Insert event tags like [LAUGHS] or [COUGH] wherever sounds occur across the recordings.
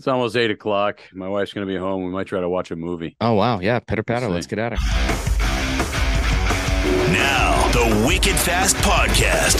It's almost eight o'clock. My wife's going to be home. We might try to watch a movie. Oh wow, yeah, pitter patter. Let's Let's get at it. Now, the Wicked Fast Podcast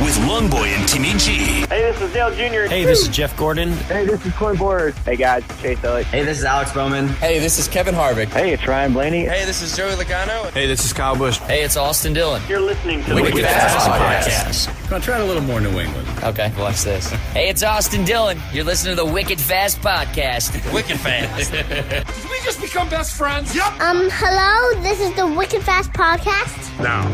with Longboy and Timmy G. Hey, this is Dale Jr. Hey, this is Jeff Gordon. Hey, this is Clint Bowyer. Hey, guys, Chase Elliott. Hey, this is Alex Bowman. Hey, this is Kevin Harvick. Hey, it's Ryan Blaney. Hey, this is Joey Logano. Hey, this is Kyle Busch. Hey, it's Austin Dillon. You're listening to the Wicked the Fast Podcast. Come on, try it a little more New England. Okay, watch this. Hey, it's Austin Dillon. You're listening to the Wicked Fast Podcast. Wicked Fast. [LAUGHS] Did we just become best friends? Yep. Um, hello, this is the Wicked Fast Podcast. Now,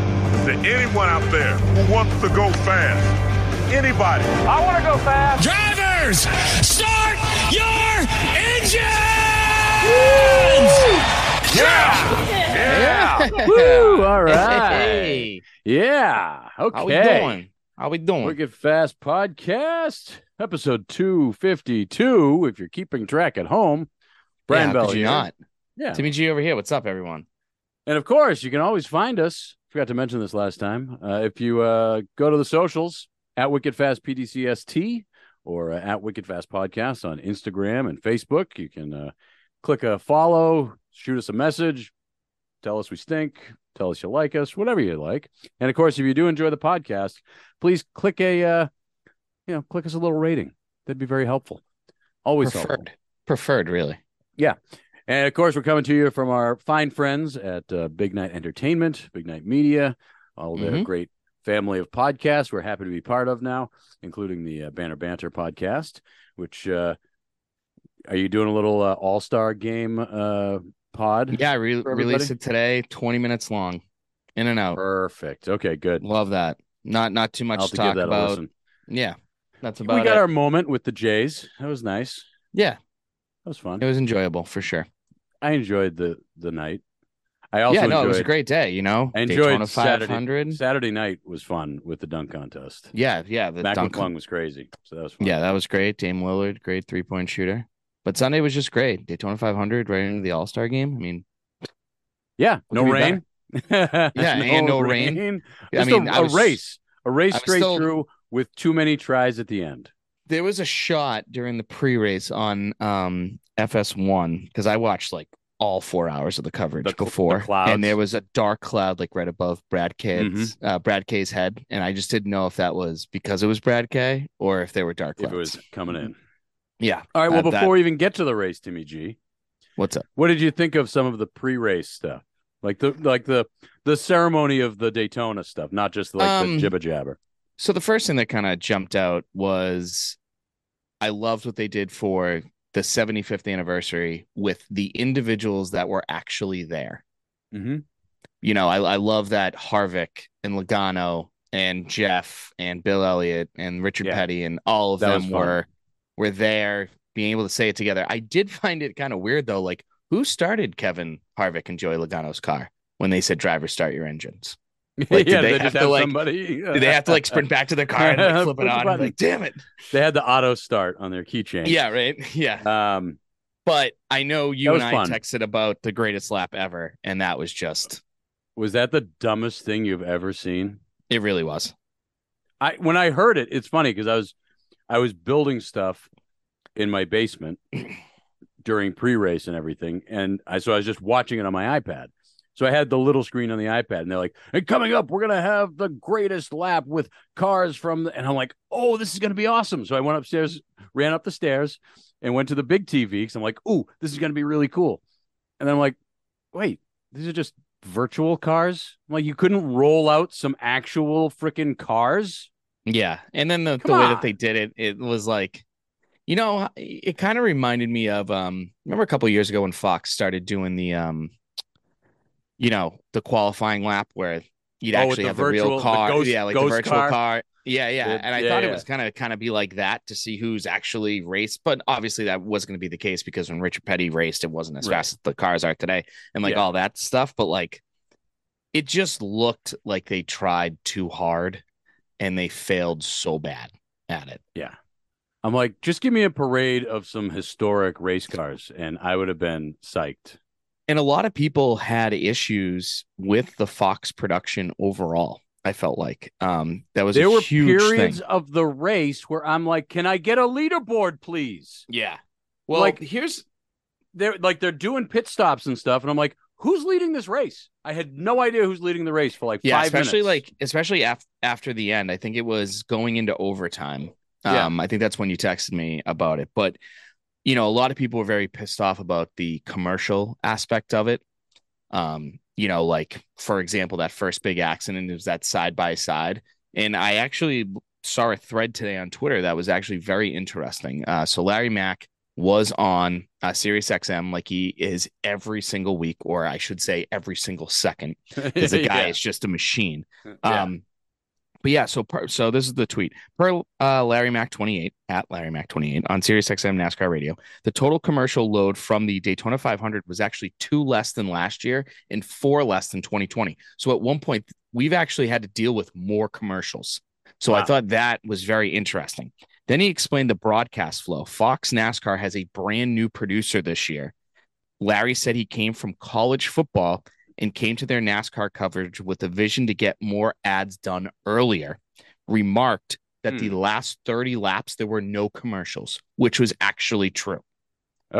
to anyone out there who wants to go fast, anybody, I want to go fast. Drivers, start your engines! yeah, yeah Woo! All right. Hey, Yeah. how we doing? How we doing? Wicked Fast Podcast, episode 252. If you're keeping track at home, Brian yeah, Bell. you here. not? Yeah. Timmy G over here. What's up, everyone? And of course, you can always find us. Forgot to mention this last time. Uh, if you uh, go to the socials at Wicked Fast PDCST or uh, at Wicked Fast Podcast on Instagram and Facebook, you can uh, click a follow, shoot us a message, tell us we stink, tell us you like us, whatever you like. And of course, if you do enjoy the podcast, please click a, uh, you know, click us a little rating. That'd be very helpful. Always helpful. Preferred. Preferred, really. And of course, we're coming to you from our fine friends at uh, Big Night Entertainment, Big Night Media, all their Mhm. great family of podcasts we're happy to be part of now, including the uh, Banner Banter podcast, which uh, are you doing a little uh, all star game uh, pod? Yeah, re- released it today. Twenty minutes long, in and out. Perfect. Okay, good. Love that. Not not too much to talk about. Yeah, that's about We got it. our moment with the Jays. That was nice. Yeah, That was fun. it was enjoyable for sure. I enjoyed the the night. I also yeah, no, enjoyed, it was a great day. You know, I enjoyed Daytona Saturday. 500. Saturday night was fun with the dunk contest. Yeah, yeah. The Mac dunk McClung was crazy, so that was fun. Yeah, that was great. Dame Lillard, great three point shooter. But Sunday was just great. Daytona 500 right into the All Star game. I mean, Yeah, no be rain. [LAUGHS] yeah, and no rain. I Just mean, a, I a was- race, a race straight still- through with too many tries at the end. there was a shot during the pre race on um, FS1 because I watched like all four hours of the coverage The cl- the before, and there was a dark cloud like right above Brad K's Mm-hmm. uh, Brad K's head, and I just didn't know if that was because it was Brad K or if they were dark If clouds. it was coming in. yeah. All right. Well, Uh, that- before we even get to the race, Timmy G, What's up? what did you think of some of the pre-race stuff, like the like the the ceremony of the Daytona stuff, not just like Um, the jibber jabber? So the first thing that kind of jumped out was I loved what they did for the 75th anniversary with the individuals that were actually there. Mm-hmm. You know, I, I love that Harvick and Logano and Jeff and Bill Elliott and Richard Yeah. Petty and all of That them were were there being able to say it together. I did find it kind of weird though, like who started Kevin Harvick and Joey Logano's car when they said driver start your engines? [LAUGHS] Like, did they they have to, have like- somebody. Did they have to like sprint back to their car and like [LAUGHS] flip it on? Like, damn it. They had the auto start on their keychain. Yeah, right. [LAUGHS] Yeah. Um. But I know you and I fun. texted about the greatest lap ever, and that was just Was that the dumbest thing you've ever seen? it really was. I when I heard it, it's funny because I was I was building stuff in my basement [CLEARS THROAT] during pre-race and everything, and I so I was just watching it on my iPad. So I had the little screen on the iPad, and they're like, "And coming up, we're gonna have the greatest lap with cars from," the... and I'm like, "Oh, this is gonna be awesome!" So I went upstairs, ran up the stairs, and went to the big TV because I'm like, "Ooh, this is gonna be really cool." And then I'm like, "Wait, these are just virtual cars? I'm like, you couldn't roll out some actual freaking cars?" Yeah. And then the, Come the way that they did it, it was like, you know, it kind of reminded me of um remember a couple years ago when Fox started doing the um you know, the qualifying lap where you'd Oh, actually the have the virtual- real the car. ghost- yeah, like the virtual car? car. Yeah, yeah. It- and I yeah, thought yeah. it was gonna kind of be like that to see who's actually raced, but obviously that was gonna be the case because when Richard Petty raced, it wasn't as Right. fast as the cars are today and like Yeah. all that stuff. But like it just looked like they tried too hard and they failed so bad at it. Yeah. I'm like, just give me a parade of some historic race cars, and I would have been psyched. And a lot of people had issues with the Fox production overall. I felt like um that was There were periods thing. of the race where I'm like, can I get a leaderboard, please? Yeah, Well, Like- here's they're like they're doing pit stops and stuff, and I'm like, who's leading this race? I had no idea who's leading the race for like yeah, five especially minutes. like especially af- after the end. I think it was going into overtime. Yeah. Um, I think that's when you texted me about it. But you know, a lot of people were very pissed off about the commercial aspect of it. Um, you know, like for example, that first big accident is that side by side, and I actually saw a thread today on Twitter that was actually very interesting. Uh, so Larry Mac was on uh, Sirius XM like he is every single week, or I should say every single second because the [LAUGHS] guy Yeah. is just a machine. Yeah. But yeah, so per, so this is the tweet per uh, Larry Mac twenty eight at Larry Mac twenty eight on Sirius XM NASCAR Radio. The total commercial load from the Daytona 500 was actually two less than last year and four less than 2020. So at one point, we've actually had to deal with more commercials. So I thought that was very interesting. Then he explained the broadcast flow. Fox NASCAR has a brand new producer this year. Larry said he came from college football and came to their NASCAR coverage with a vision to get more ads done earlier. Remarked that the hmm. last 30 laps there were no commercials, which was actually true.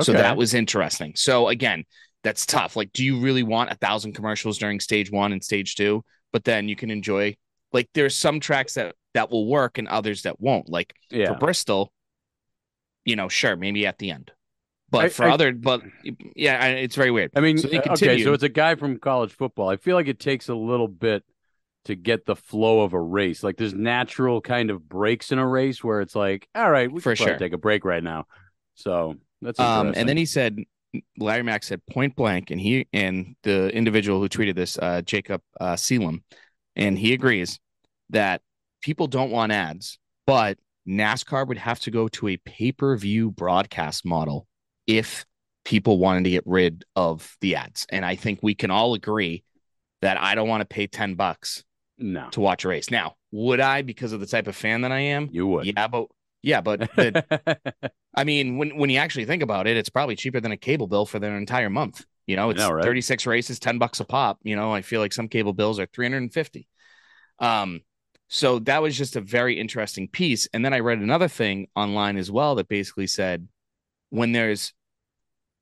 So that was interesting. So again, that's tough. Like, do you really want a thousand commercials during stage one and stage two? But then you can enjoy like there's some tracks that that will work and others that won't. Like yeah. for Bristol, you know, sure, maybe at the end. But I- for I- other, but yeah, I- it's very weird. I mean, So uh, okay, so it's a guy from college football. I feel like it takes a little bit to get the flow of a race. Like there's natural kind of breaks in a race where it's like, all right, we For can sure. take a break right now. So that's Um, and then he said, Larry Mac said point blank, and he and the individual who tweeted this, uh, Jacob uh, Selam, and he agrees that people don't want ads, but NASCAR would have to go to a pay per view broadcast model if people wanted to get rid of the ads. And I think we can all agree that I don't want to pay 10 bucks no, to watch a race. Now, would I because of the type of fan that I am? you would. Yeah, but yeah, but the, [LAUGHS] I mean, when when you actually think about it, it's probably cheaper than a cable bill for their entire month. You know, it's know, right? 36 races, 10 bucks a pop. You know, I feel like some cable bills are 350. Um, so that was just a very interesting piece. And then I read another thing online as well that basically said when there's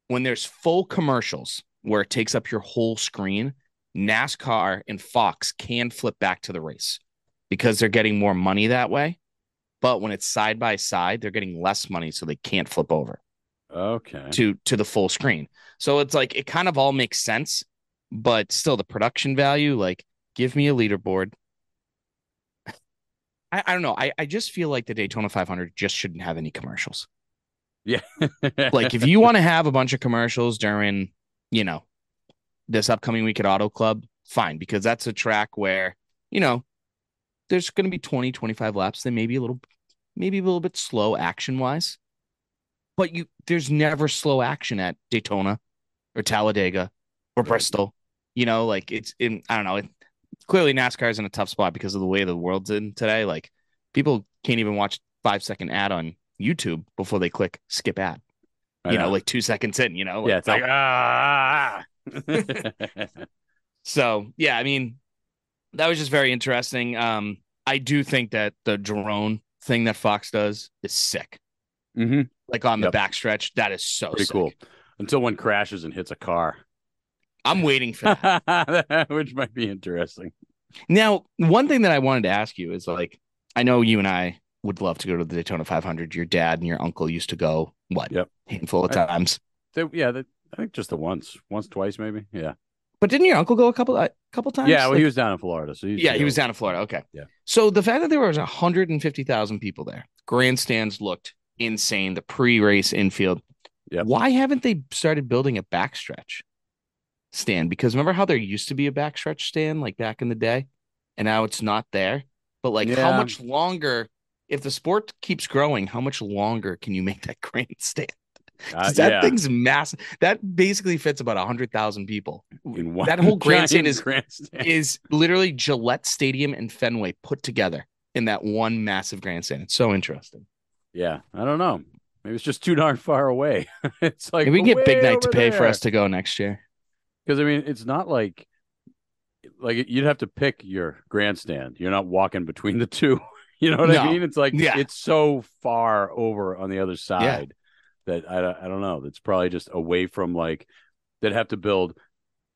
when there's full commercials where it takes up your whole screen, NASCAR and Fox can flip back to the race because they're getting more money that way. But when it's side by side, they're getting less money, so they can't flip over okay. to to the full screen. So it's like it kind of all makes sense, but still the production value, like give me a leaderboard. [LAUGHS] I, I don't know. I, I just feel like the Daytona 500 just shouldn't have any commercials. Yeah. Like if you want to have a bunch of commercials during, you know, this upcoming week at Auto Club, fine, because that's a track where, you know, there's going to be 20, 25 laps. They may be a little, maybe a little bit slow action wise, but you, there's never slow action at Daytona or Talladega or Right. Bristol. You know, like it's in, I don't know. It, clearly NASCAR is in a tough spot because of the way the world's in today. Like people can't even watch five second ad on YouTube before they click skip ad you know, like two seconds in, you know, yeah, it's like oh. ah. [LAUGHS] [LAUGHS] so yeah, I mean, that was just very interesting. Um, I do think that the drone thing that Fox does is sick. hmm Like on Yep. the backstretch, that is so Pretty sick. cool. Until one crashes and hits a car, I'm waiting for [LAUGHS] that. which might be interesting. now, one thing that I wanted to ask you is like, I know you and I would love to go to the Daytona 500. Your dad and your uncle used to go. What? Yep. Handful of I- times. They, yeah, they, I think just the once, once, twice, maybe. Yeah, But didn't your uncle go a couple a couple times? yeah. Well, Like- he was down in Florida, so Yeah, he was down in Florida. Okay. Yeah. So the fact that there was 150,000 people there, grandstands looked insane. The pre-race infield. Yep. Why haven't they started building a backstretch stand? Because remember how there used to be a backstretch stand like back in the day, and now it's not there. But like, how much longer? If the sport keeps growing, how much longer can you make that [LAUGHS] grandstand? Uh, that yeah. thing's massive. That basically fits about hundred thousand people. In one that whole [LAUGHS] grandstand is grandstand. is literally Gillette Stadium and Fenway put together in that one massive grandstand. It's so interesting. Yeah, I don't know. Maybe it's just too darn far away. [LAUGHS] it's like Maybe we can get Big Night to pay for us to go next year. Because I mean, it's not like like you'd have to pick your grandstand. You're not walking between the two. You know what I mean? It's like Yeah. it's so far over on the other side. that I don't- I don't know. That's probably just away from like they'd have to build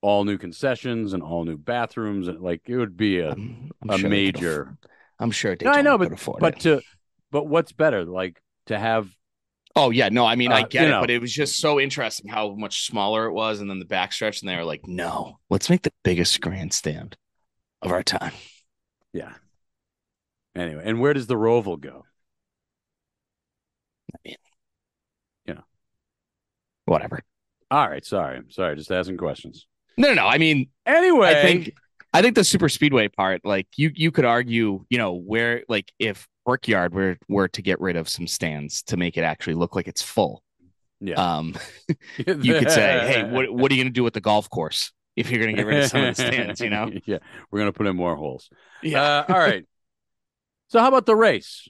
all new concessions and all new bathrooms and like it would be a I'm, I'm a sure major. I'm sure No, I know, but but it. to but what's better like to have Oh yeah, no, I mean I Uh, get it, know. but it was just so interesting how much smaller it was, and then the backstretch, and they were like, "No, let's make the biggest grandstand of our time." yeah. Anyway, and where does the Roval go? I mean, you know, whatever. All right, sorry, sorry, just asking questions. No, no, no. I mean, Anyway, I think I think the super speedway part, like you you could argue, you know, where like if Brickyard were were to get rid of some stands to make it actually look like it's full, yeah, um, [LAUGHS] [LAUGHS] you could say, "Hey, what [LAUGHS] what are you going to do with the golf course if you're going to get rid of some of the stands?" You know? yeah, we're gonna put in more holes. Yeah. Uh, all right. So how about the race?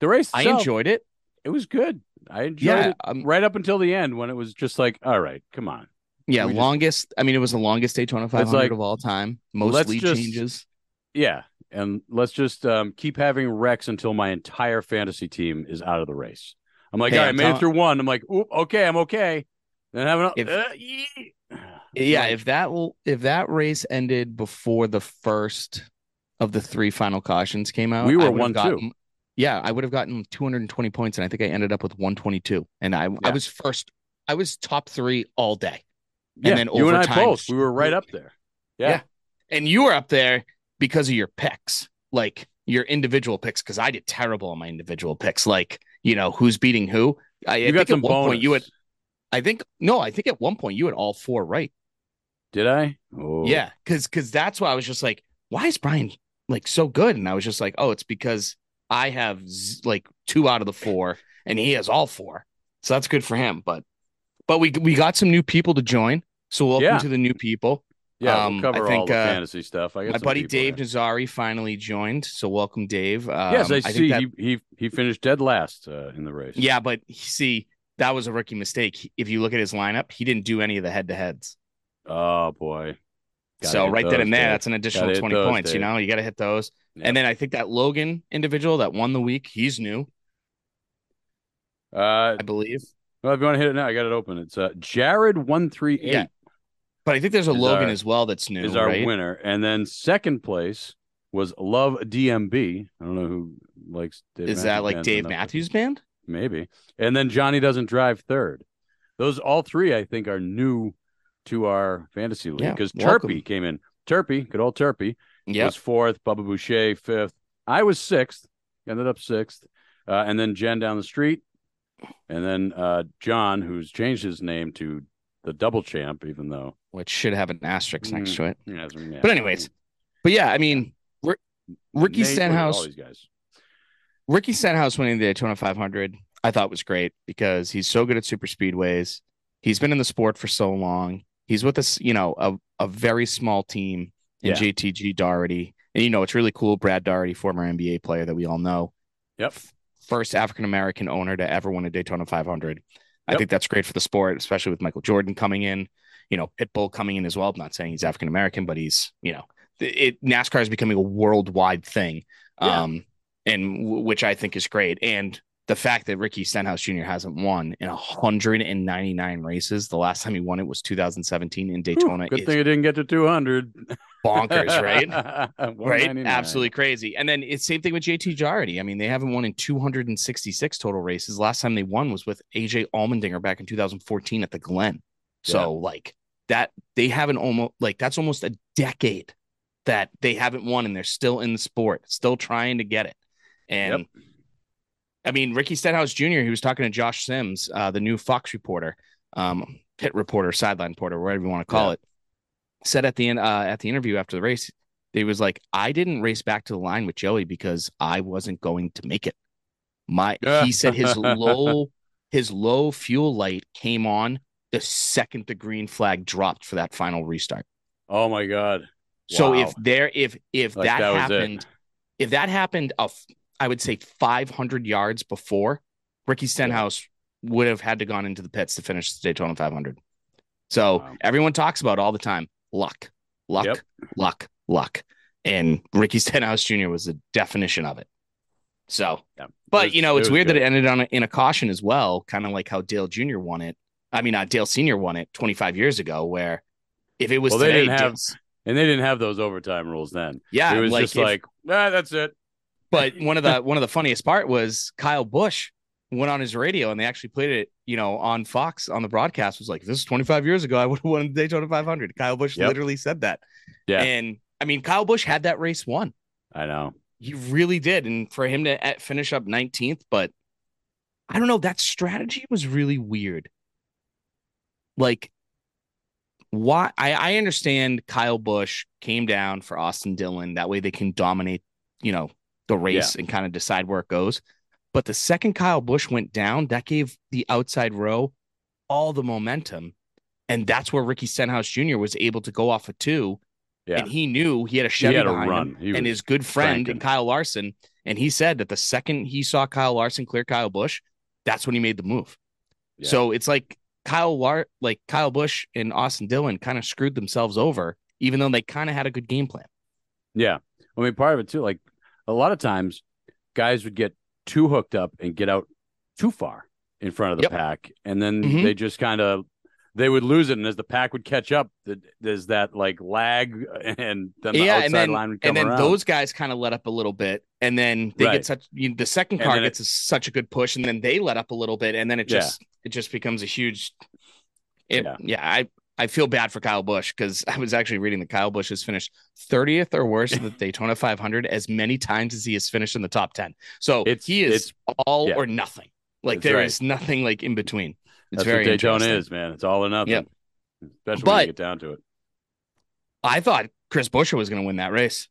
The race. I enjoyed it. It was good. I enjoyed Yeah, it um, right up until the end when it was just like, all right, come on. Yeah, we just- longest. I mean, it was the longest Daytona 500 like, of all time. Most lead just- changes. Yeah, and let's just um, keep having wrecks until my entire fantasy team is out of the race. I'm like, Hey, all right, I'm made telling- it through one. I'm like, Oop, okay, I'm okay. Then have an, If- uh, yee. Yeah, if that l- if that race ended before the first of the three final cautions came out, We were I would've 1-2. Yeah, I would have gotten 220 points, and I think I ended up with 122. And I I was first. I was top three all day. yeah, then you and I both, we were right up there. Yeah, Yeah. and you were up there because of your picks, like your individual picks. Because I did terrible on my individual picks, like you know who's beating who. I, I you think got some at one bonus. point you had. I think no, I think at one point you had all four right. Did I? Oh. Yeah, because because that's why I was just like, why is Brian like so good? And I was just like, oh, it's because I have z- like two out of the four, and he has all four, so that's good for him. But but we we got some new people to join, so welcome Yeah. to the new people. yeah. Um, we'll I cover all think, the uh, fantasy stuff. I got My buddy Dave there. Nazari finally joined, so welcome, Dave. Um, yes, I, think see. that- he he he finished dead last uh, in the race. yeah, but see, that was a rookie mistake. If you look at his lineup, he didn't do any of the head to heads. Oh boy. Gotta So right then and there, Dave. that's an additional Gotta 20 those, points. You know, you got to hit those. Yep. And then I think that Logan individual that won the week, he's new, Uh, I believe. well, if you want to hit it now, I got it open. It's uh, Jared one three Yeah, But I think there's a Logan our- as well that's new, is our right? winner, and then second place was Love DMB. I don't know who likes. Dave Is that like Dave Matthews Band? Maybe, and then Johnny doesn't drive third. Those all three, I think, are new to our fantasy league because welcome. Turpy came in. Turpy, good old Turpy, Yep. was fourth. Bubba Boucher fifth. I was sixth. Ended up sixth, uh, and then Jen down the street, and then uh, John, who's changed his name to the Double Champ, even though. Which should have an asterisk next Mm. to it. Yeah, yeah. But anyways, But yeah, I mean, Ri- Ricky Nate, at all Stenhouse, these guys. Ricky Stenhouse winning the Daytona 500, I thought was great because he's so good at super speedways. He's been in the sport for so long. He's with us, you know, a, a very small team in Yeah. JTG Daugherty. And, you know, it's really cool. Brad Daugherty, former NBA player that we all know. Yep. First African American owner to ever win a Daytona 500. I think that's great for the sport, especially with Michael Jordan coming in, you know, Pitbull coming in as well. I'm not saying he's African American, but he's, you know, it NASCAR is becoming a worldwide thing. Yeah. Um, and w- which I think is great. And the fact that Ricky Stenhouse Jr. hasn't won in 199 races, the last time he won it was 2017 in Daytona. Good thing he didn't get to 200. bonkers, right? [LAUGHS] right? Absolutely crazy. And then it's same thing with JT Jardy. I mean, they haven't won in 266 total races. Last time they won was with AJ Allmendinger back in 2014 at the Glen. So Yeah. like that, they haven't almost like that's almost a decade that they haven't won, and they're still in the sport, still trying to get it. And I mean, Ricky Stenhouse Jr. He was talking to Josh Sims, uh, the new Fox reporter, um, pit reporter, sideline reporter, whatever you want to call Yeah. it. Said at the end, uh, at the interview after the race, he was like, "I didn't race back to the line with Joey because I wasn't going to make it." My, he said his [LAUGHS] low, his low fuel light came on the second the green flag dropped for that final restart. Oh my God. So if there, if if Like that, that happened, if that happened, a I would say 500 yards before, Ricky Stenhouse would have had to gone into the pits to finish the Daytona 500. So Wow. everyone talks about all the time luck, luck, Yep. luck, luck, and Ricky Stenhouse Jr. was the definition of it. So, Yeah. But was- you know, it's was weird that it ended on a, in a caution as well, kind of like how Dale Jr. won it. I mean, uh, Dale Sr. won it 25 years ago, where if it was Well, they didn't have- Dale's- and they didn't have those overtime rules then. yeah, it was like just if- like, ah, that's it. But one of the [LAUGHS] one of the funniest part was Kyle Busch went on his radio and they actually played it, you know, on Fox on the broadcast. Was like, "This is 25 years ago. I would have won the Daytona 500." Kyle Busch Yep. literally said that. Yeah. and I mean, Kyle Busch had that race won. I know. He really did, and for him to uh, finish up 19th, but I don't know. That strategy was really weird. Like, why? I I understand Kyle Busch came down for Austin Dillon. That way they can dominate, you know, the race and kind of decide where it goes. But the second Kyle Busch went down, that gave the outside row all the momentum. And that's where Ricky Stenhouse Jr. was able to go off a two. Yeah. And he knew he had a Chevy had a behind run. him He and his good friend cranking. and Kyle Larson. And he said that the second he saw Kyle Larson clear Kyle Busch, that's when he made the move. Yeah. So it's like Kyle Lar- like Kyle Busch and Austin Dillon kind of screwed themselves over, even though they kind of had a good game plan. Yeah. I mean, part of it too, like a lot of times guys would get too hooked up and get out too far in front of the Yep. pack. And then Mhm. they just kind of they would lose it. And as the pack would catch up, there's that like lag [LAUGHS] and then the yeah, outside and then line would come and then around. those guys kind of let up a little bit, and then they Right. get such you the second car gets a, such a good push, and then they let up a little bit, and then it Yeah. just it just becomes a huge. It, Yeah. yeah. I I feel bad for Kyle Busch because [LAUGHS] I was actually reading that Kyle Busch has finished 30th or worse in the [LAUGHS] Daytona 500 as many times as he has finished in the top 10. So It's- he is all yeah. or nothing. Like there right. is nothing like in between. It's That's very what Daytona is, man. It's all or nothing. Yep. Especially when you get down to it. I thought Chris Buescher was going to win that race.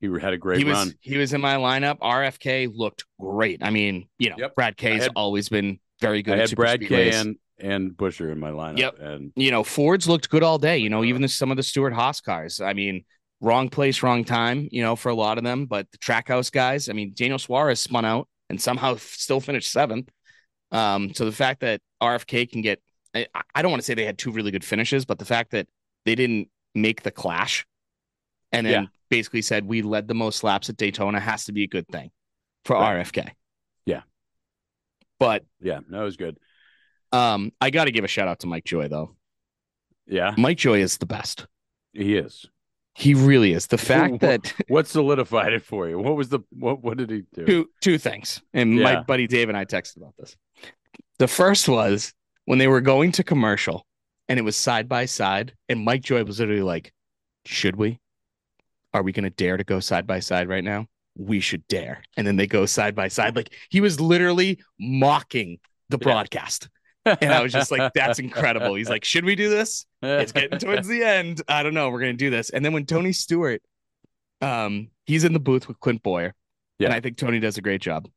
He had a great he was run. he was in my lineup. RFK looked great. I mean, you know, Yep. Brad K's had- always been very good. I had Brad K and and Buescher in my lineup. Yep. And you know, Fords looked good all day. You know, even the, some of the Stewart Haas cars. I mean, wrong place, wrong time. You know, for a lot of them. But the Trackhouse guys. I mean, Daniel Suarez spun out and somehow [LAUGHS] still finished seventh. Um, so the fact that RFK can get, I, I don't want to say they had two really good finishes, but the fact that they didn't make the clash, and then Yeah. basically said we led the most laps at Daytona has to be a good thing for Right. RFK. Yeah. But yeah, that was good. Um, I got to give a shout out to Mike Joy though. Yeah, Mike Joy is the best. he is. He really is. The fact that What solidified it for you? What was the what? What did he do? two two things, and my buddy Dave and I texted about this. The first was when they were going to commercial, and it was side by side, and Mike Joy was literally like, "Should we? Are we going to dare to go side by side right now? We should dare." And then they go side by side, like he was literally mocking the Yeah. broadcast. And I was just like, that's incredible. He's like, should we do this? it's getting towards the end. I don't know. We're gonna do this. And then when Tony Stewart, um, he's in the booth with Clint Bowyer, Yeah. and I think Tony does a great job.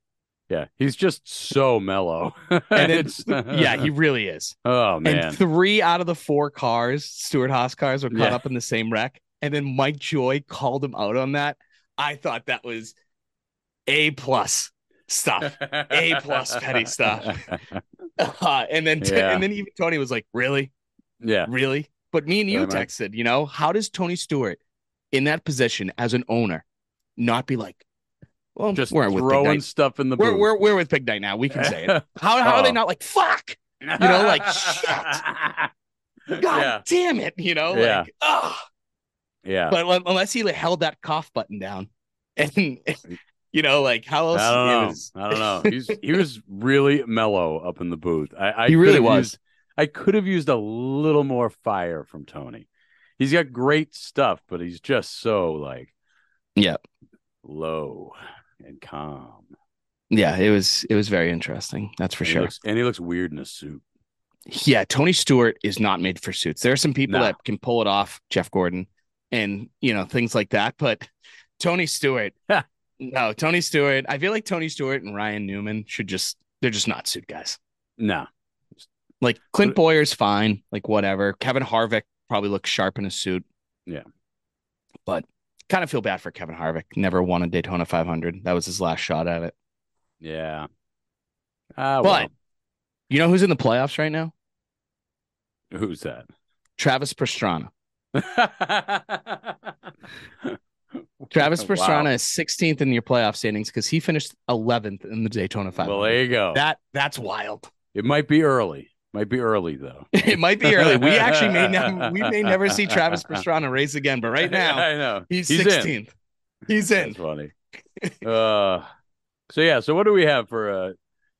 yeah, he's just so mellow. And [LAUGHS] It's- yeah, he really is. Oh man, And three out of the four cars, Stewart Haas cars, were caught Yeah. up in the same wreck. And then Mike Joy called him out on that. I thought that was a plus stuff. A plus petty [LAUGHS] stuff. Uh, and then [LAUGHS] Yeah. and then even Tony was like, "Really? yeah, Really? But me and you Yeah, texted, you know, how does Tony Stewart in that position as an owner not be like, well, just we're throwing stuff in the We're, we're, we're with Big Night now. We can say it. [LAUGHS] How, how are they Oh. not like, fuck, you know, like, shit. God Yeah, damn it, you know, Yeah. like, oh, yeah. but un- unless he held that cough button down and, you know, like how else I don't know. was- I don't know. He's he was really mellow up in the booth. I, I He really was. used- I could have used a little more fire from Tony. He's got great stuff, but he's just so like yeah, low and calm. yeah, it was, it was very interesting. That's for And he sure. looks- and he looks weird in a suit. Yeah, Tony Stewart is not made for suits. There are some people No. that can pull it off, Jeff Gordon, and you know things like that. But Tony Stewart, Ha. No, Tony Stewart. I feel like Tony Stewart and Ryan Newman should just—they're just not suit guys. No. Like Clint But- Bowyer's fine, like whatever. Kevin Harvick probably looks sharp in a suit. Yeah. but kind of feel bad for Kevin Harvick. Never won a Daytona 500. That was his last shot at it. Yeah. Ah, But you know who's in the playoffs right now? who's that? Travis Pastrana. [LAUGHS] Travis [LAUGHS] Wow. Pastrana is 16th in your playoff standings because he finished 11th in the Daytona 500. Well, there you go. that that's wild. it might be early. Might be early though. [LAUGHS] It might be [LAUGHS] early. We actually may never we may never see Travis Pastrana race again, but right now I know he's, in. 16th. He's in. That's funny. uh, so yeah. So what do we have for a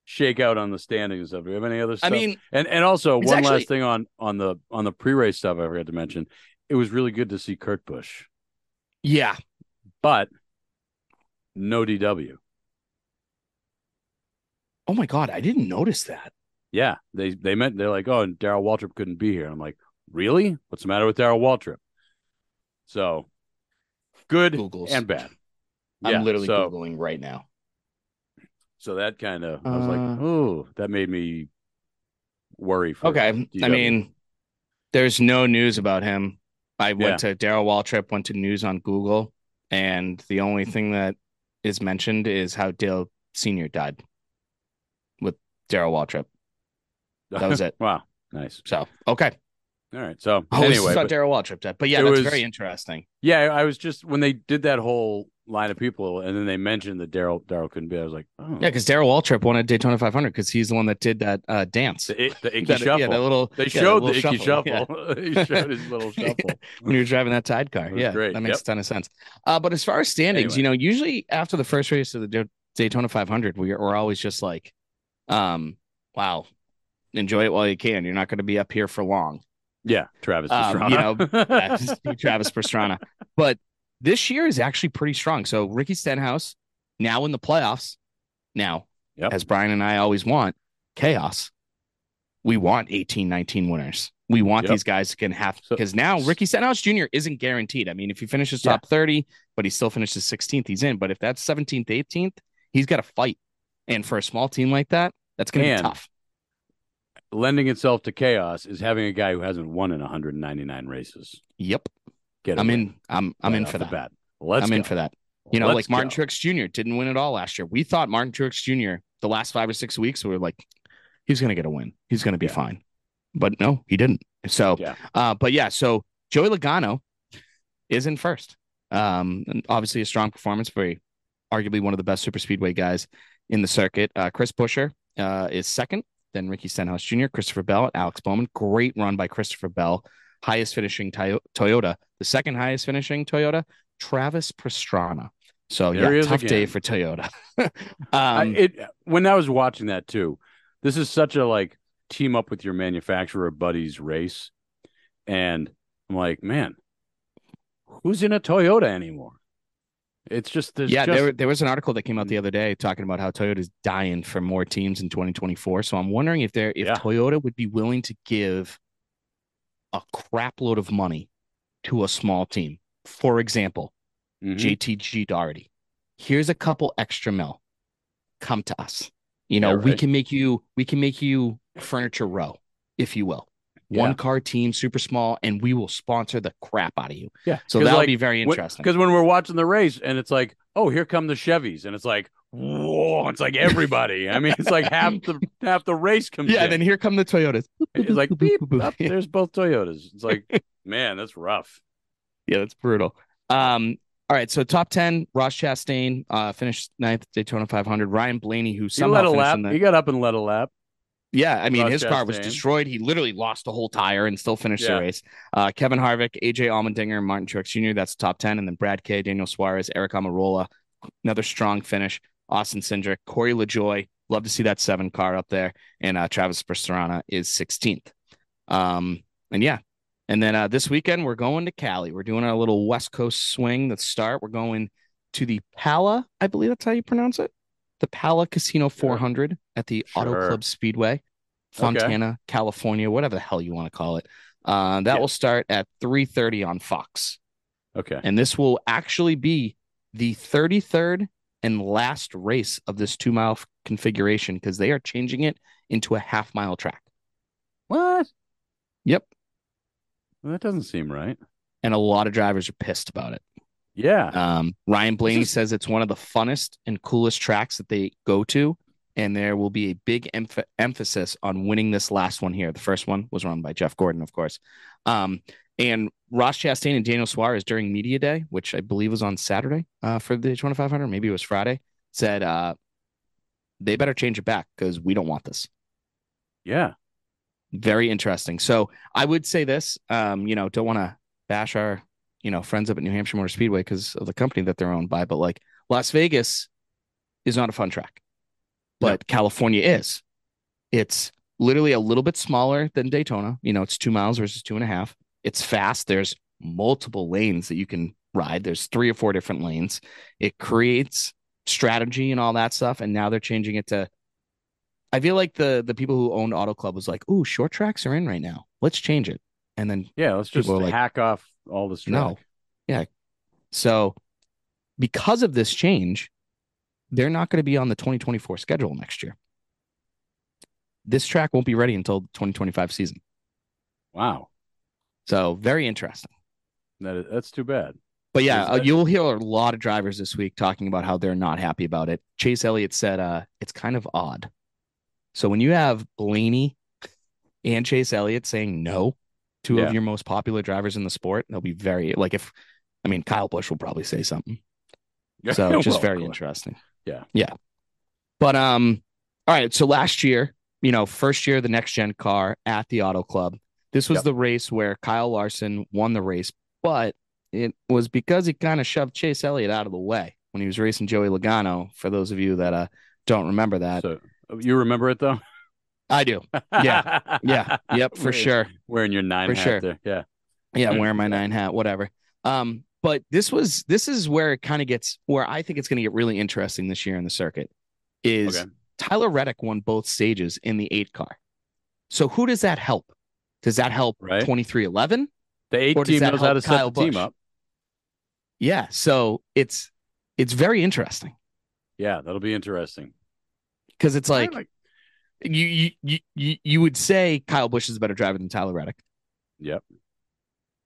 shakeout on the standings and stuff? Do we have any other Stuff? I mean, and and also one actually- last thing on on the on the pre-race stuff I forgot to mention. It was really good to see Kurt Busch, yeah. but no DW. Oh my god, I didn't notice that. Yeah, they they meant they're like, oh, and Darrell Waltrip couldn't be here. I'm like, really? What's the matter with Darrell Waltrip? So good Googles. and bad. I'm Yeah, literally so, googling right now. So that kind of I was like, Uh, oh, that made me worry. For Okay. I mean, there's no news about him. I went to Darrell Waltrip, went to news on Google, and the only thing that is mentioned is how Dale Senior died with Darrell Waltrip. That was it. [LAUGHS] wow, nice. So okay. All right. So Oh, anyway, Darrell Waltrip died, but yeah, that's was- very interesting. yeah, I was just when they did that whole line of people, and then they mentioned that Darrell Darrell couldn't be. I was like, oh, Yeah, because Darrell Waltrip won a Daytona 500 because he's the one that did that uh, dance. the, the [LAUGHS] Ickey That- shuffle. Yeah, that little. they yeah, showed the Ickey shuffle. yeah. [LAUGHS] he showed his [LAUGHS] little shuffle. when you were driving that sidecar. car. Yeah, great. that makes Yep. a ton of sense. Uh, but as far as standings, Anyway. you know, usually after the first race of the Daytona 500, we're, we're always just like, um, wow, enjoy it while you can. You're not going to be up here for long. Yeah, Travis. Um, Pastrana. you know, Yeah, just be Travis Pastrana. But this year is actually pretty strong. So Ricky Stenhouse now in the playoffs. Now, Yep. as Brian and I always want, chaos. We want 18, 19 winners. We want Yep. these guys to can have So- because now Ricky Stenhouse Jr. isn't guaranteed. I mean, if he finishes Yeah. top 30, but he still finishes 16th, he's in. But if that's 17th, 18th, he's got to fight. And for a small team like that, that's going to be tough. lending itself to chaos is having a guy who hasn't won in 199 races. Yep. Get I'm in. I'm I'm right in for the that. bat. Let's I'm in for that. You know, Let's like Martin go. Truex Jr. didn't win it all last year. We thought Martin Truex Jr. the last five or six weeks we were like, he's gonna get a win. He's gonna be Yeah. fine. But no, he didn't. So Yeah. uh, but yeah, so Joey Logano is in first. Um, obviously a strong performance for arguably one of the best super speedway guys in the circuit. Uh, Chris Buescher uh, is second, then Ricky Stenhouse Jr., Christopher Bell, Alex Bowman. Great run by Christopher Bell, highest finishing Toyo- Toyota. The second highest finishing Toyota, Travis Pastrana. So There yeah, tough day for Toyota. [LAUGHS] I, um, it when I was watching that too, this is such a like team up with your manufacturer buddies race, and I'm like, man, who's in a Toyota anymore? It's just there's yeah, just, there, there was an article that came out the other day talking about how Toyota's dying for more teams in 2024. So I'm wondering if there if Yeah. Toyota would be willing to give a crap load of money to a small team. For example, Mhm. JTG Daugherty. Here's a couple extra mil. Come to us. You know, Yeah, we can make you we can make you furniture row, if you will. One car team, super small, and we will sponsor the crap out of you. yeah. So that'll like, be very interesting. Because when we're watching the race and it's like, oh, here come the Chevys, and it's like, whoa, it's like everybody. I mean, it's like half the [LAUGHS] half the race comes. yeah, in. then here come the Toyotas. it's like [LAUGHS] beep, up, there's both Toyotas. It's like, [LAUGHS] man, that's rough. Yeah, that's brutal. Um, all right, so top ten, Ross Chastain uh finished ninth Daytona 500. Ryan Blaney, who He somehow led a lap. He got up and led a lap. yeah, I mean Ross his car was destroyed. He literally lost the whole tire and still finished Yeah. the race. Uh, Kevin Harvick, AJ Allmendinger, Martin Truex Jr. That's top ten, and then Brad Kay, Daniel Suarez, Erik Almirola, another strong finish. Austin Cindric, Corey LaJoie, love to see that seven car up there, and uh, Travis Pastrana is 16th. Um, and yeah, and then uh, this weekend we're going to Cali. We're doing our little West Coast swing. The start, we're going to the Pala, I believe that's how you pronounce it, the Pala Casino 400 at the Auto Club Speedway, Fontana, California, whatever the hell you want to call it. Uh, that Yeah. will start at 3:30 on Fox, Okay. and this will actually be the 33rd and last race of this two mile configuration because they are changing it into a half mile track. What? Yep. Well, that doesn't seem right. And a lot of drivers are pissed about it. Yeah. Um, Ryan Blaney is- says it's one of the funnest and coolest tracks that they go to. and there will be a big emph- emphasis on winning this last one here. The first one was run by Jeff Gordon, of course. Um, and Ross Chastain and Daniel Suarez during media day, which I believe was on Saturday uh, for the 2500, maybe it was Friday, said uh, they better change it back because we don't want this. Yeah. Very interesting. So I would say this, um, you know, don't want to bash our, you know, friends up at New Hampshire Motor Speedway because of the company that they're owned by, but like Las Vegas is not a fun track, but California is. It's literally a little bit smaller than Daytona. You know, it's two miles versus two and a half. It's fast. There's multiple lanes that you can ride. There's three or four different lanes. It creates strategy and all that stuff. And now they're changing it to I feel like the the people who owned Auto Club was like, "Ooh, short tracks are in right now. Let's change it." And then Yeah. Let's just like, hack off all this. no, yeah. So because of this change, they're not going to be on the 2024 schedule next year. This track won't be ready until the 2025 season. Wow. So very interesting. That is, that's too bad. But yeah, uh, you'll hear a lot of drivers this week talking about how they're not happy about it. Chase Elliott said, uh, it's kind of odd. So when you have Blaney and Chase Elliott saying no, two Yeah. of your most popular drivers in the sport, they'll be very like if I mean Kyle Busch will probably say something. So [LAUGHS] Well, just of very interesting. Yeah. Yeah. But um, all right. So last year, you know, first year of the next gen car at the auto club. This was Yep. the race where Kyle Larson won the race, but it was because he kind of shoved Chase Elliott out of the way when he was racing Joey Logano. For those of you that uh don't remember that, So you remember it though? I do. Yeah. Yeah. Yep. For Wearing- sure. Wearing your nine For hat sure. there. Yeah. Yeah, wearing my nine hat, whatever. Um, but this was this is where it kind of gets where I think it's going to get really interesting this year in the circuit. Is Okay. Tyler Reddick won both stages in the eight car. So who does that help? Does that help Right. twenty three eleven? The eight team knows how to set Kyle the team up. Yeah. So it's it's very interesting Yeah, that'll be interesting. because it's I like, you, you you you would say Kyle Busch is a better driver than Tyler Reddick, Yep.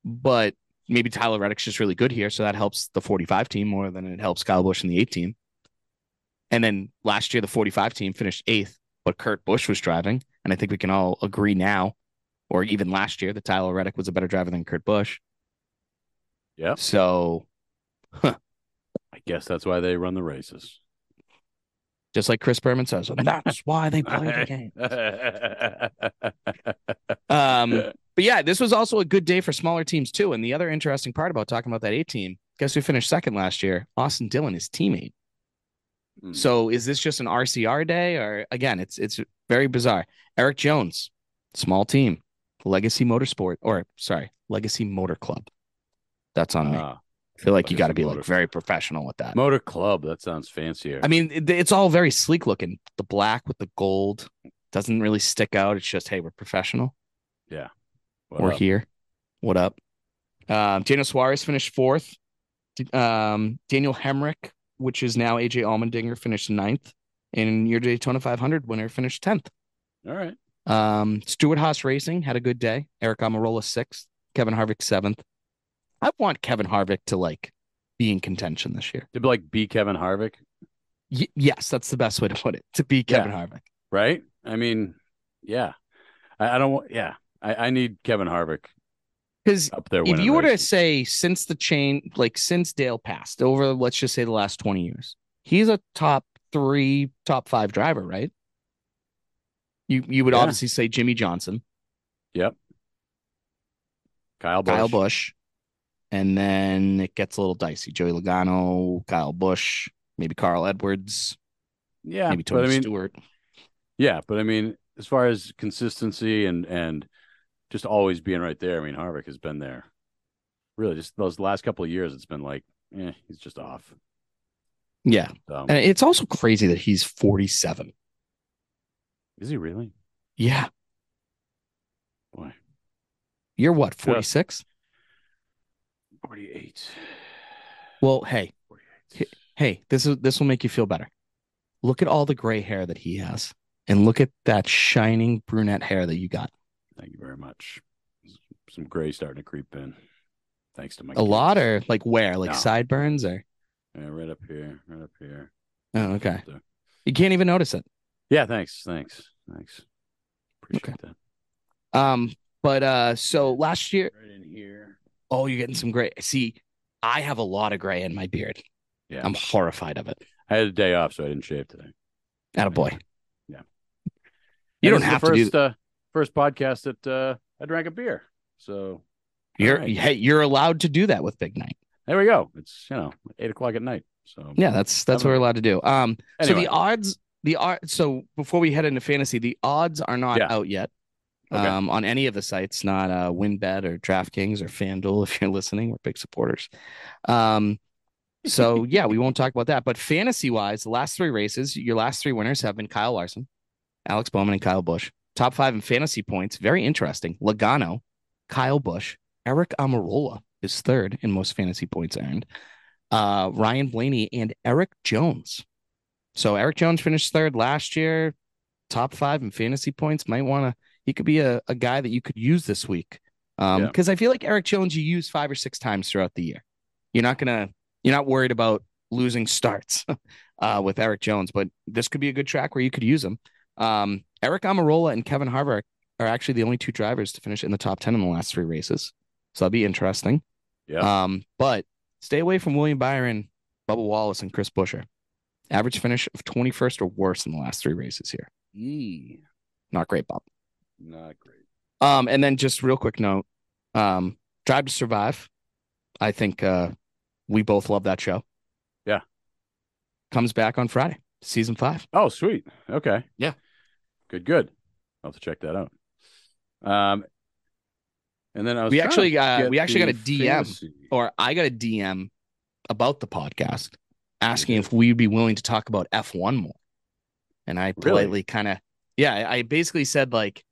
but maybe Tyler Reddick's just really good here, so that helps the 45 team more than it helps Kyle Busch in the eight team. And then last year, the 45 team finished eighth, but Kurt Busch was driving, and I think we can all agree now, or even last year, that Tyler Reddick was a better driver than Kurt Busch. Yeah. So I guess that's why they run the races. just like Chris Berman says, and that's why they play the [LAUGHS] game. Um, but yeah, this was also a good day for smaller teams too. And the other interesting part about talking about that eight team, guess who finished second last year? Austin Dillon, his teammate. Hmm. So is this just an RCR day, or again, it's it's very bizarre. Erik Jones, small team, Legacy Motorsport, or sorry, Legacy Motor Club. That's on me. Ah, I feel like you got to be Motor- like very professional with that. Motor Club. That sounds fancier. I mean, it- it's all very sleek looking. The black with the gold doesn't really stick out. It's just, hey, we're professional. What We're up? here. What up? Um, Daniel Suarez finished fourth. Um, Daniel Hemric, which is now AJ Allmendinger, finished ninth. And your Daytona 500 winner finished 10th. All right. Um, Stewart Haas Racing had a good day. Erik Almirola sixth. Kevin Harvick seventh. I want Kevin Harvick to like be in contention this year. To be like B. Kevin Harvick, Y- yes, that's the best way to put it. To be Kevin Harvick. right? I mean, yeah. I, I don't want. Yeah, I, I need Kevin Harvick Because up there. if you were to say since the chain, like since Dale passed over, let's just say the last 20 years, he's a top three, top five driver, right? You you would Yeah. obviously say Jimmie Johnson, Yep. Kyle Busch. Kyle Busch, and then it gets a little dicey. Joey Logano, Kyle Busch, maybe Carl Edwards, Yeah, maybe Tony I mean, Stewart. yeah, but I mean, as far as consistency and and just always being right there, I mean, Harvick has been there. Really, just those last couple of years, it's been like, eh, he's just off. Yeah, and it's also crazy that he's 47. Is he really? Yeah, Boy, you're what 46? forty-eight. Well, hey, 48. hey, this is this will make you feel better. Look at all the gray hair that he has, and look at that shining brunette hair that you got. Thank you very much. Some gray starting to creep in, thanks to my A lot, or like where, like No. sideburns, or yeah, right up here, right up here. oh, okay. You can't even notice it. Yeah, thanks, thanks, thanks. Appreciate that. Um, but uh, so last year, Right in here. oh, you're getting some gray. See, I have a lot of gray in my beard. Yeah, I'm horrified of it. I had a day off, so I didn't shave today. At a boy. Yeah. You And don't have the to do first, uh, first podcast that uh, I drank a beer. So You're right. hey, you're allowed to do that with Big Night. there we go. It's you know eight o'clock at night. So Yeah, that's that's what we're allowed to do. Um, so the odds, the odd. So before we head into fantasy, the odds are not Yeah. out yet. Okay. Um, on any of the sites, not uh, WynnBET or DraftKings or FanDuel. [LAUGHS] If you're listening, we're big supporters. Um, so [LAUGHS] yeah, we won't talk about that. But fantasy wise, the last three races, your last three winners have been Kyle Larson, Alex Bowman, and Kyle Busch. Top five in fantasy points. Very interesting. Logano, Kyle Busch, Erik Almirola is third in most fantasy points earned. Uh, Ryan Blaney and Erik Jones. So Erik Jones finished third last year, top five in fantasy points. Might want to. He could be a, a guy that you could use this week. Um, Yeah. because I feel like Erik Jones you use five or six times throughout the year. You're not gonna. You're not worried about losing starts [LAUGHS] uh, with Erik Jones, but this could be a good track where you could use him. Um, Erik Almirola and Kevin Harvick are actually the only two drivers to finish in the top 10 in the last three races. So that'd be interesting. Yeah. Um, but stay away from William Byron, Bubba Wallace, and Chris Buescher. Average finish of 21st or worse in the last three races here. Not great, Bob. not great. Um, and then just real quick note, um, Drive to Survive. I think uh we both love that show. Yeah. Comes back on Friday, season five. Oh, sweet. Okay. Yeah. Good. Good. I'll have to check that out. Um, and then I was We actually got- we actually got a DM. fantasy- Or I got a DM about the podcast asking if we'd be willing to talk about F1 more. And I politely kind of yeah, I basically said like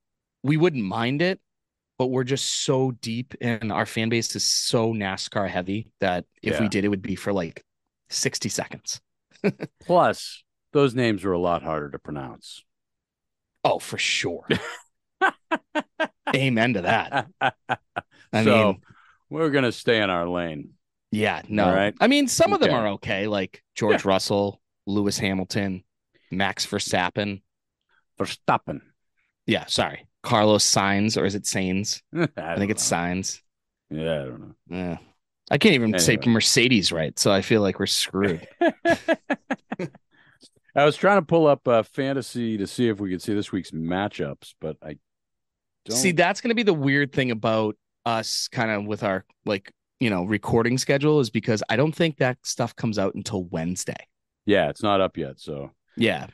we wouldn't mind it, but we're just so deep and our fan base is so NASCAR heavy that if we did it would be for like 60 seconds. [LAUGHS] Plus, those names are a lot harder to pronounce. Oh, for sure. [LAUGHS] Amen to that. [LAUGHS] I so mean, we're gonna stay in our lane. Yeah, no. All right. I mean, some of them Okay. are okay, like George Russell, Lewis Hamilton, Max Verstappen. Verstappen. Yeah, sorry. Carlos Signs, or is it Sainz? [LAUGHS] I, I think it's Signs. Yeah, I don't know. Yeah. I can't even say Mercedes right, so I feel like we're screwed. [LAUGHS] I was trying to pull up uh, fantasy to see if we could see this week's matchups, but I don't See, that's going to be the weird thing about us kind of with our like, you know, recording schedule is because I don't think that stuff comes out until Wednesday. Yeah, it's not up yet. So Yeah.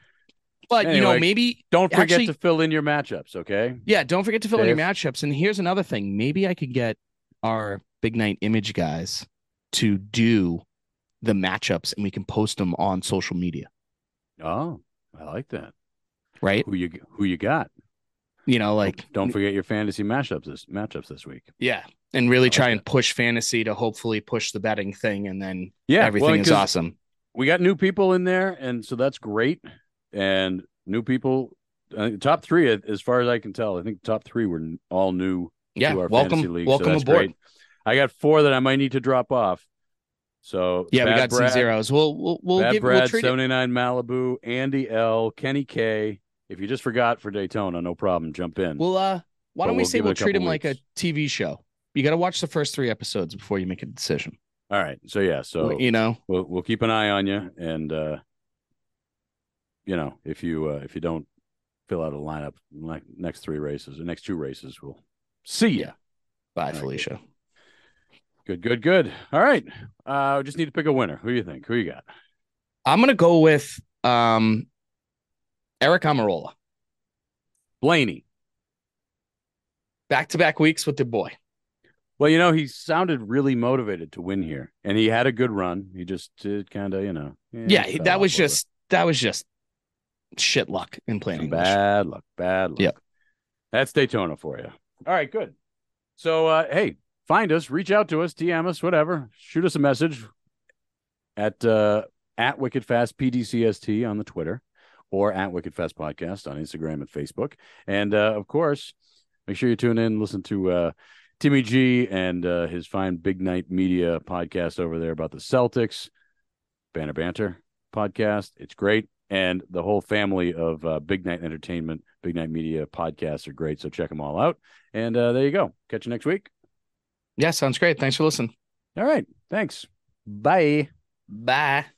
But, you know, maybe don't forget Actually- to fill in your matchups, okay? Yeah, don't forget to fill in your matchups. And here's another thing. Maybe I could get our big night image guys to do the matchups and we can post them on social media, Oh, I like that. right? Who you who you got? You know, like Don't, don't forget your fantasy matchups this matchups this week. yeah, and really try and push fantasy to hopefully push the betting thing and then Yeah, everything well, is awesome. We got new people in there, and so that's great. And new people, uh, top three, as far as I can tell, I think top three were all new Yeah, to our welcome fantasy league. so welcome that's aboard. great. I got four that I might need to drop off. So Yeah, we got Brad, some zeros. We'll we'll we'll Bad give Brad, we'll treat it. 79 Malibu, Andy L, Kenny K. If you just forgot for Daytona, no problem. Jump in. We'll uh why don't we we'll say we'll treat him like a. TV show? You got to watch the first three episodes before you make a decision. All right. So yeah. So you know, we'll we'll keep an eye on you, and uh, you know if you uh, if you don't fill out a lineup like next three races, the next two races, we'll see you. bye, right, good. Felicia. Good, good, good. All right. Uh, just need to pick a winner. Who do you think? Who you got? I'm gonna go with um Erik Almirola. Blaney. Back to back weeks with the boy. Well, you know, he sounded really motivated to win here, and he had a good run. He just did kind of, you know, Yeah, fell that was just that was just shit luck in Some bad luck. Bad luck. Yeah, That's Daytona for you. All right, good. So, uh, hey, find us, reach out to us, DM us, whatever. Shoot us a message at uh, at Wicked Fast PDCST on the Twitter or at Wicked Fast Podcast on Instagram and Facebook. And uh, of course, make sure you tune in, listen to uh, Timmy G and uh, his fine Big Night Media podcast over there about the Celtics, Banner Banter podcast. It's great. and the whole family of uh, Big Night Entertainment, Big Night Media podcasts are great. So check them all out. And uh, there you go. Catch you next week. Yeah, sounds great. Thanks for listening. All right. Thanks. Bye. Bye.